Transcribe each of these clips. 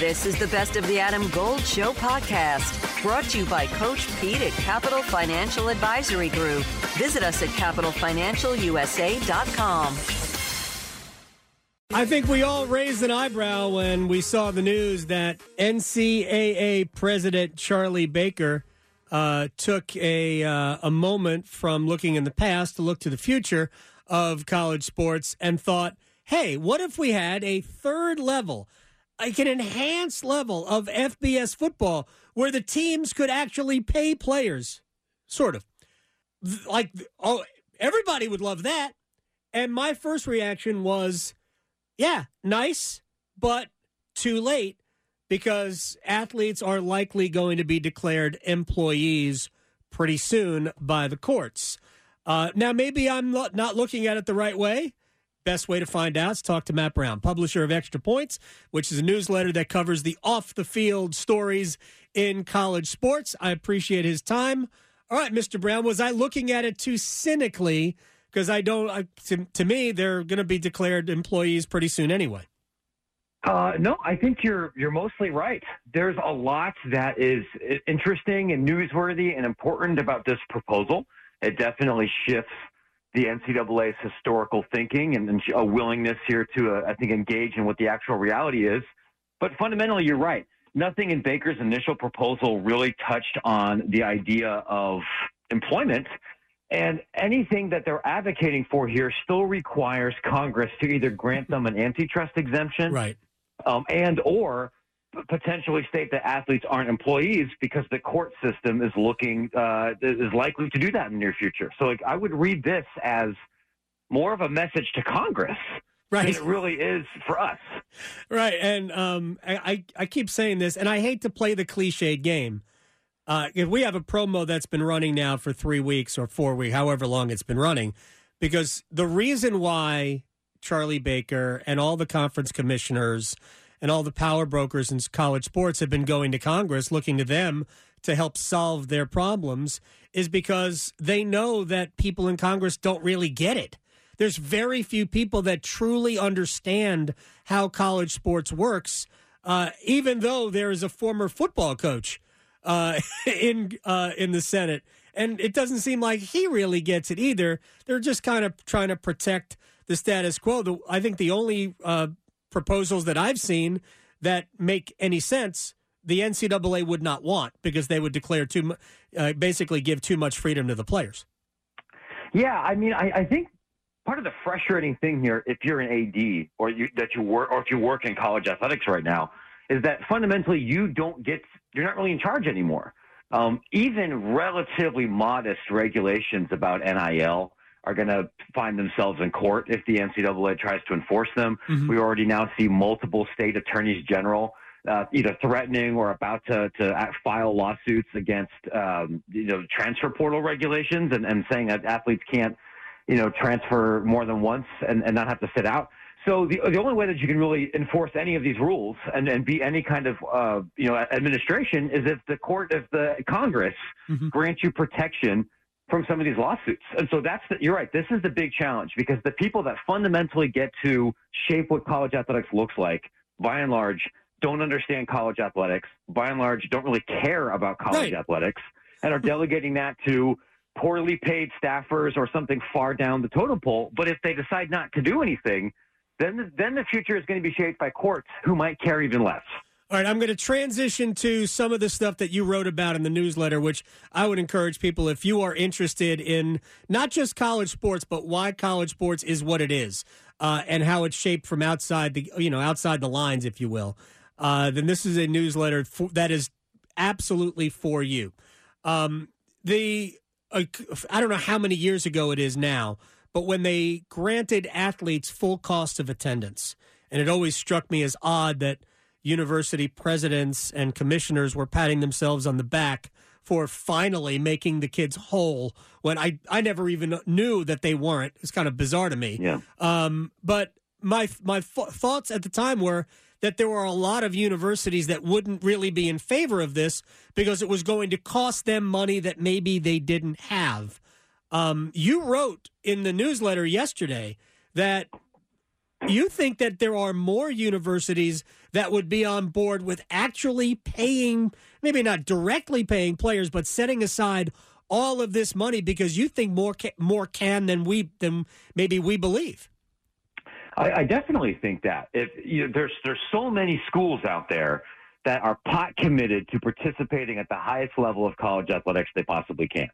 This is the Best of the Adam Gold Show podcast, brought to you by Coach Pete at Capital Financial Advisory Group. Visit us at capitalfinancialusa.com. I think we all raised an eyebrow when we saw the news that NCAA President Charlie Baker uh, took a uh, a moment from looking in the past to look to the future of college sports and thought, "Hey, what if we had a third level, like an enhanced level of FBS football, where the teams could actually pay players, sort of like oh, everybody would love that." And my first reaction was yeah, nice, but too late because athletes are likely going to be declared employees pretty soon by the courts. Uh, now, maybe I'm not, not looking at it the right way. Best way to find out is talk to Matt Brown, publisher of Extra Points, which is a newsletter that covers the off the field stories in college sports. I appreciate his time. All right, Mr. Brown, was I looking at it too cynically? because I don't. I, to, to me, they're going to be declared employees pretty soon anyway. Uh, no, I think you're you're mostly right. There's a lot that is interesting and newsworthy and important about this proposal. It definitely shifts the NCAA's historical thinking and a willingness here to, uh, I think, engage in what the actual reality is. But fundamentally, you're right. Nothing in Baker's initial proposal really touched on the idea of employment and anything that they're advocating for here still requires Congress to either grant them an antitrust exemption, right, um, and or potentially state that athletes aren't employees because the court system is looking uh, is likely to do that in the near future. So, like, I would read this as more of a message to Congress. Right. Than it really is for us. Right. And um, I, I keep saying this, and I hate to play the cliched game, uh, if we have a promo that's been running now for three weeks or four weeks, however long it's been running, because the reason why Charlie Baker and all the conference commissioners and all the power brokers in college sports have been going to Congress looking to them to help solve their problems is because they know that people in Congress don't really get it. There's very few people that truly understand how college sports works, uh, even though there is a former football coach uh, in uh, in the Senate, and it doesn't seem like he really gets it either. They're just kind of trying to protect the status quo. The, I think the only uh, proposals that I've seen that make any sense, the NCAA would not want because they would declare too, uh, basically give too much freedom to the players. Yeah, I mean, I, I think part of the frustrating thing here, if you're an AD or you, that you work, or if you work in college athletics right now, is that fundamentally you don't get, you're not really in charge anymore. Um, even relatively modest regulations about NIL are going to find themselves in court if the NCAA tries to enforce them. Mm-hmm. We already now see multiple state attorneys general uh, either threatening or about to, to file lawsuits against um, you know transfer portal regulations and, and saying that athletes can't you know transfer more than once and, and not have to sit out. So the the only way that you can really enforce any of these rules and, and be any kind of uh, you know administration is if the court, if the Congress mm-hmm. grants you protection from some of these lawsuits. And so that's the, you're right. This is the big challenge because the people that fundamentally get to shape what college athletics looks like, by and large, don't understand college athletics. By and large, don't really care about college right. athletics and are delegating that to poorly paid staffers or something far down the totem pole. But if they decide not to do anything then the, then the future is going to be shaped by courts who might care even less. All right, I'm going to transition to some of the stuff that you wrote about in the newsletter, which I would encourage people if you are interested in not just college sports, but why college sports is what it is, uh, and how it's shaped from outside the you know outside the lines, if you will. Uh, then this is a newsletter for, that is absolutely for you. Um, the uh, I don't know how many years ago it is now but when they granted athletes full cost of attendance, and it always struck me as odd that university presidents and commissioners were patting themselves on the back for finally making the kids whole when I, I never even knew that they weren't. It's kind of bizarre to me. Yeah. Um, but my my f- thoughts at the time were that there were a lot of universities that wouldn't really be in favor of this because it was going to cost them money that maybe they didn't have. Um, you wrote in the newsletter yesterday that you think that there are more universities that would be on board with actually paying, maybe not directly paying players, but setting aside all of this money because you think more can, more can than we than maybe we believe. I, I definitely think that if you know, there's there's so many schools out there that are pot committed to participating at the highest level of college athletics they possibly can.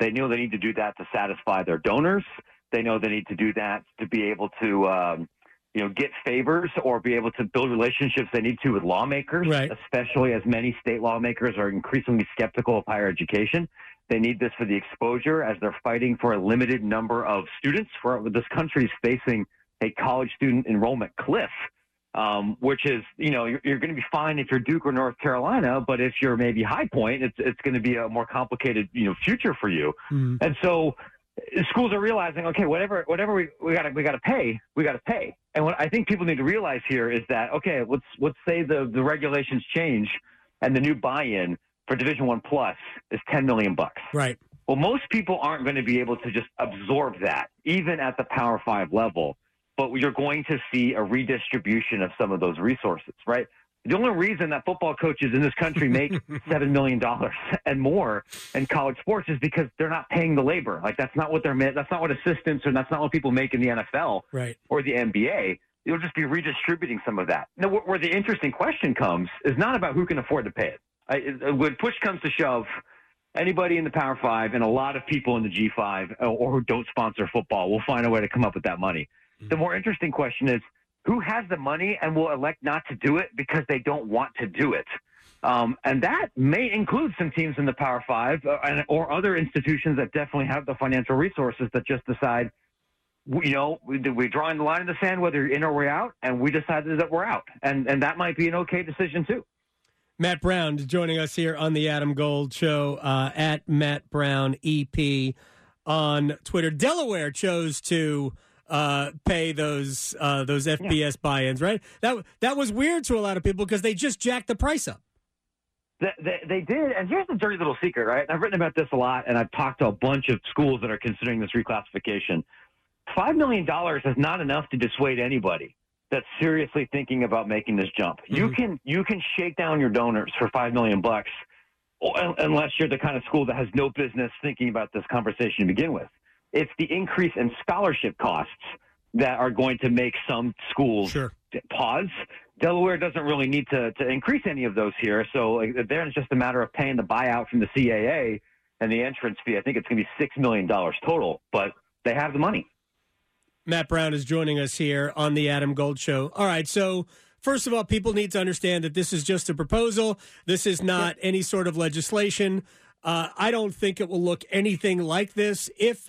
They know they need to do that to satisfy their donors. They know they need to do that to be able to, um, you know, get favors or be able to build relationships they need to with lawmakers, right. especially as many state lawmakers are increasingly skeptical of higher education. They need this for the exposure as they're fighting for a limited number of students. For this country is facing a college student enrollment cliff um, which is, you know, you're, you're going to be fine if you're Duke or North Carolina, but if you're maybe High Point, it's it's going to be a more complicated, you know, future for you. Mm. And so schools are realizing, okay, whatever whatever we we got to we got to pay, we got to pay. And what I think people need to realize here is that, okay, let's let's say the the regulations change and the new buy-in for Division One plus is 10 million bucks. Right. Well, most people aren't going to be able to just absorb that, even at the Power Five level but you're going to see a redistribution of some of those resources, right? The only reason that football coaches in this country make seven million dollars and more in college sports is because they're not paying the labor. Like that's not what they're meant. that's not what assistants or that's not what people make in the NFL right. or the NBA. You'll just be redistributing some of that. Now, where the interesting question comes is not about who can afford to pay it. I, when push comes to shove, anybody in the Power Five and a lot of people in the G5 uh, or who don't sponsor football will find a way to come up with that money. Hmm. The more interesting question is who has the money and will elect not to do it because they don't want to do it. Um, and that may include some teams in the Power Five uh, and, or other institutions that definitely have the financial resources that just decide, you know, we, we're drawing the line in the sand whether you're in or we're out, and we decided that we're out. And, and that might be an okay decision, too. Matt Brown joining us here on the Adam Gold Show uh, at Matt Brown EP on Twitter. Delaware chose to uh, pay those uh, those FBS yeah. buy-ins, right? That that was weird to a lot of people because they just jacked the price up. They, they, they, did, and here's the dirty little secret, right? I've written about this a lot, and I've talked to a bunch of schools that are considering this reclassification. Five million dollars is not enough to dissuade anybody that's seriously thinking about making this jump. Mm-hmm. You can you can shake down your donors for five million bucks, unless you're the kind of school that has no business thinking about this conversation to begin with. It's the increase in scholarship costs that are going to make some schools sure. pause. Delaware doesn't really need to, to increase any of those here. So like, there it's just a matter of paying the buyout from the CAA and the entrance fee. I think it's going to be $6 million total, but they have the money. Matt Brown is joining us here on the Adam Gold Show. All right. So, first of all, people need to understand that this is just a proposal. This is not any sort of legislation. Uh, I don't think it will look anything like this. If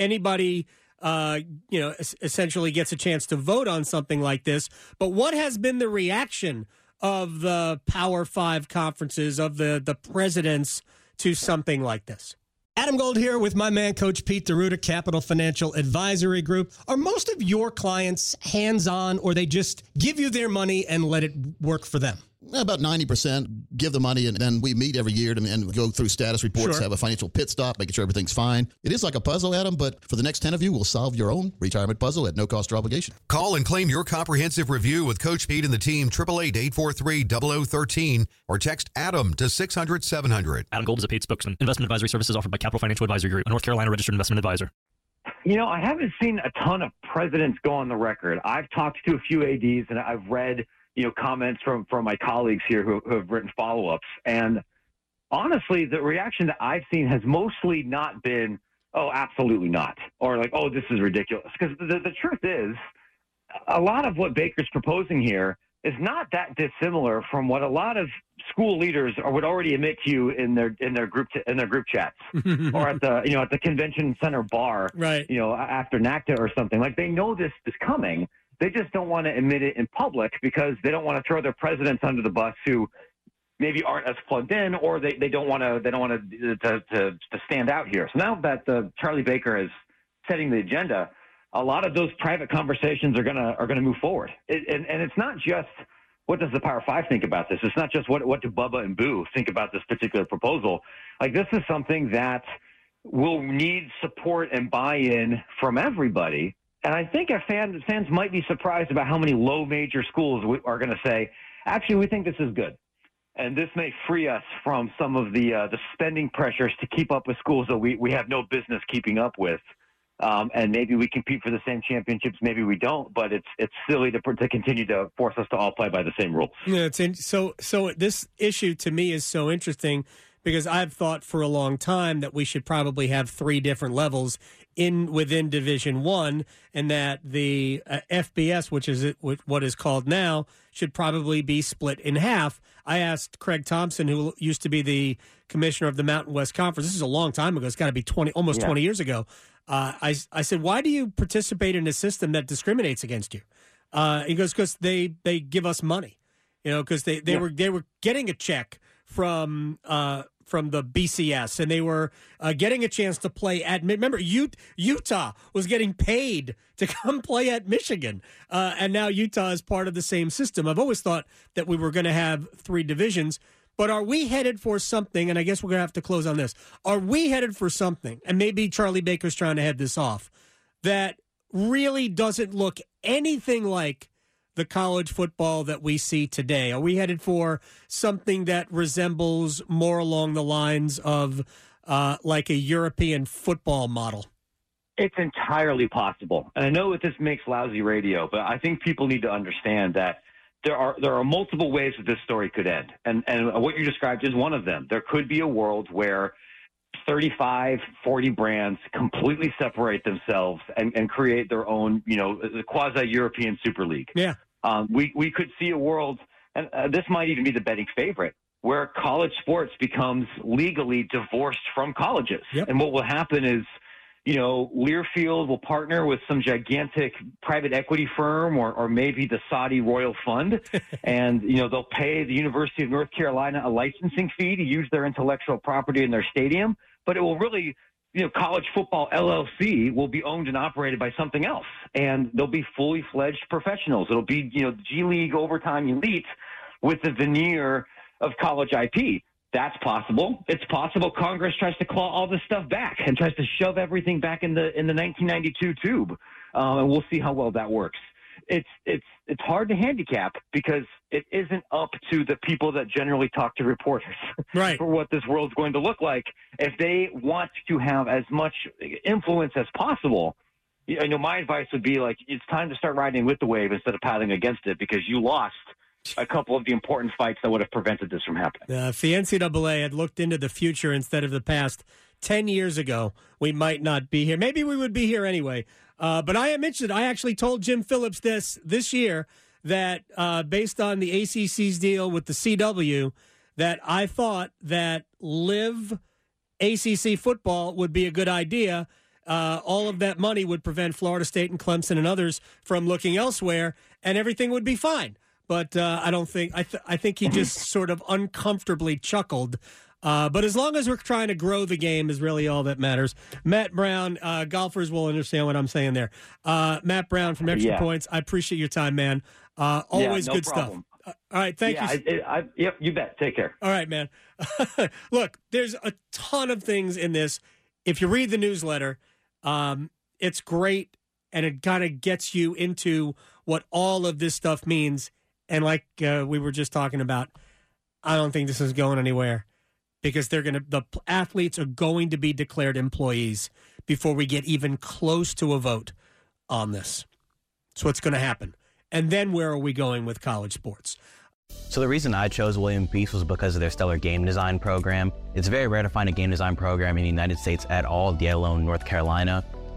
anybody uh, you know, essentially gets a chance to vote on something like this. But what has been the reaction of the Power Five conferences of the the presidents to something like this? Adam Gold here with my man, Coach Pete D'Arruda, Capital Financial Advisory Group. Are most of your clients hands on, or they just give you their money and let it work for them? About 90% give the money, and then we meet every year to, and, go through status reports, sure. have a financial pit stop, making sure everything's fine. It is like a puzzle, Adam, but for the next 10 of you, we'll solve your own retirement puzzle at no cost or obligation. Call and claim your comprehensive review with Coach Pete and the team, 888 843 0013, or text Adam to 600 700. Adam Gold is a paid spokesman. Investment advisory services offered by Capital Financial Advisory Group, a North Carolina registered investment advisor. You know, I haven't seen a ton of presidents go on the record. I've talked to a few ADs and I've read you know, comments from, from my colleagues here who, who have written follow ups. And honestly, the reaction that I've seen has mostly not been, oh, absolutely not, or like, oh, this is ridiculous. Because the, the truth is, a lot of what Baker's proposing here is not that dissimilar from what a lot of school leaders would already admit to you in their in their group in their group chats or at the you know at the convention center bar right you know after NACDA or something like they know this is coming they just don't want to admit it in public because they don't want to throw their presidents under the bus who maybe aren't as plugged in or they, they don't want to they don't want to, to to to stand out here. So now that uh, Charlie Baker is setting the agenda, a lot of those private conversations are gonna are gonna move forward. It, and and it's not just what does the Power Five think about this. It's not just what what do Bubba and Boo think about this particular proposal. Like this is something that will need support and buy-in from everybody And I think fans fans might be surprised about how many low major schools are going to say, actually, we think this is good. And this may free us from some of the uh, the spending pressures to keep up with schools that we, we have no business keeping up with. Um, and maybe we compete for the same championships, maybe we don't. But it's it's silly to to continue to force us to all play by the same rules. Yeah, it's in, so so. This issue to me is so interesting because I've thought for a long time that we should probably have three different levels in within Division One, and that the uh, FBS, which is what is called now, should probably be split in half. I asked Craig Thompson, who used to be the commissioner of the Mountain West Conference. This is a long time ago. It's got to be twenty, almost yeah. twenty years ago. Uh, I I said, why do you participate in a system that discriminates against you? Uh, he goes, because they they give us money, you know, because they they yeah. were they were getting a check from uh, from the BCS, and they were uh, getting a chance to play at. Remember, Utah was getting paid to come play at Michigan, uh, and now Utah is part of the same system. I've always thought that we were going to have three divisions, but are we headed for something? And I guess we're going to have to close on this. Are we headed for something? And maybe Charlie Baker's trying to head this off that really doesn't look anything like the college football that we see today? Are we headed for something that resembles more along the lines of uh, like a European football model? It's entirely possible. And I know that this makes lousy radio, but I think people need to understand that there are there are multiple ways that this story could end. And and what you described is one of them. There could be a world where 35, 40 brands completely separate themselves and, and create their own, you know, the quasi European Super League. Yeah. Um, we, we could see a world, and uh, this might even be the betting favorite, where college sports becomes legally divorced from colleges. Yep. And what will happen is, you know, Learfield will partner with some gigantic private equity firm or, or maybe the Saudi Royal Fund. and, you know, they'll pay the University of North Carolina a licensing fee to use their intellectual property in their stadium. But it will really you know, college football LLC will be owned and operated by something else, and they'll be fully fledged professionals. It'll be, you know, G League overtime elite with the veneer of college IP. That's possible. It's possible Congress tries to claw all this stuff back and tries to shove everything back in the in the 1992 tube, uh, and we'll see how well that works it's it's it's hard to handicap because it isn't up to the people that generally talk to reporters right. for what this world's going to look like. If they want to have as much influence as possible, you know, my advice would be like it's time to start riding with the wave instead of paddling against it because you lost a couple of the important fights that would have prevented this from happening. Uh, if the NCAA had looked into the future instead of the past 10 years ago, we might not be here. Maybe we would be here anyway. Uh, but I am interested. I actually told Jim Phillips this this year that uh, based on the ACC's deal with the CW, that I thought that live ACC football would be a good idea. Uh, all of that money would prevent Florida State and Clemson and others from looking elsewhere, and everything would be fine. But uh, I don't think I, th- I think he just sort of uncomfortably chuckled uh, but as long as we're trying to grow the game is really all that matters. Matt Brown, uh, golfers will understand what I'm saying there. Uh, Matt Brown from Extra yeah. Points, I appreciate your time, man. Uh, always yeah, no good problem. stuff. Uh, all right, thank yeah, you. I, I, yep, you bet. Take care. All right, man. Look, there's a ton of things in this. If you read the newsletter, um, it's great, and it kind of gets you into what all of this stuff means. And like uh, we were just talking about, I don't think this is going anywhere because they're going to the athletes are going to be declared employees before we get even close to a vote on this. So what's going to happen? And then where are we going with college sports? So the reason I chose William Peace was because of their stellar game design program. It's very rare to find a game design program in the United States at all, let alone North Carolina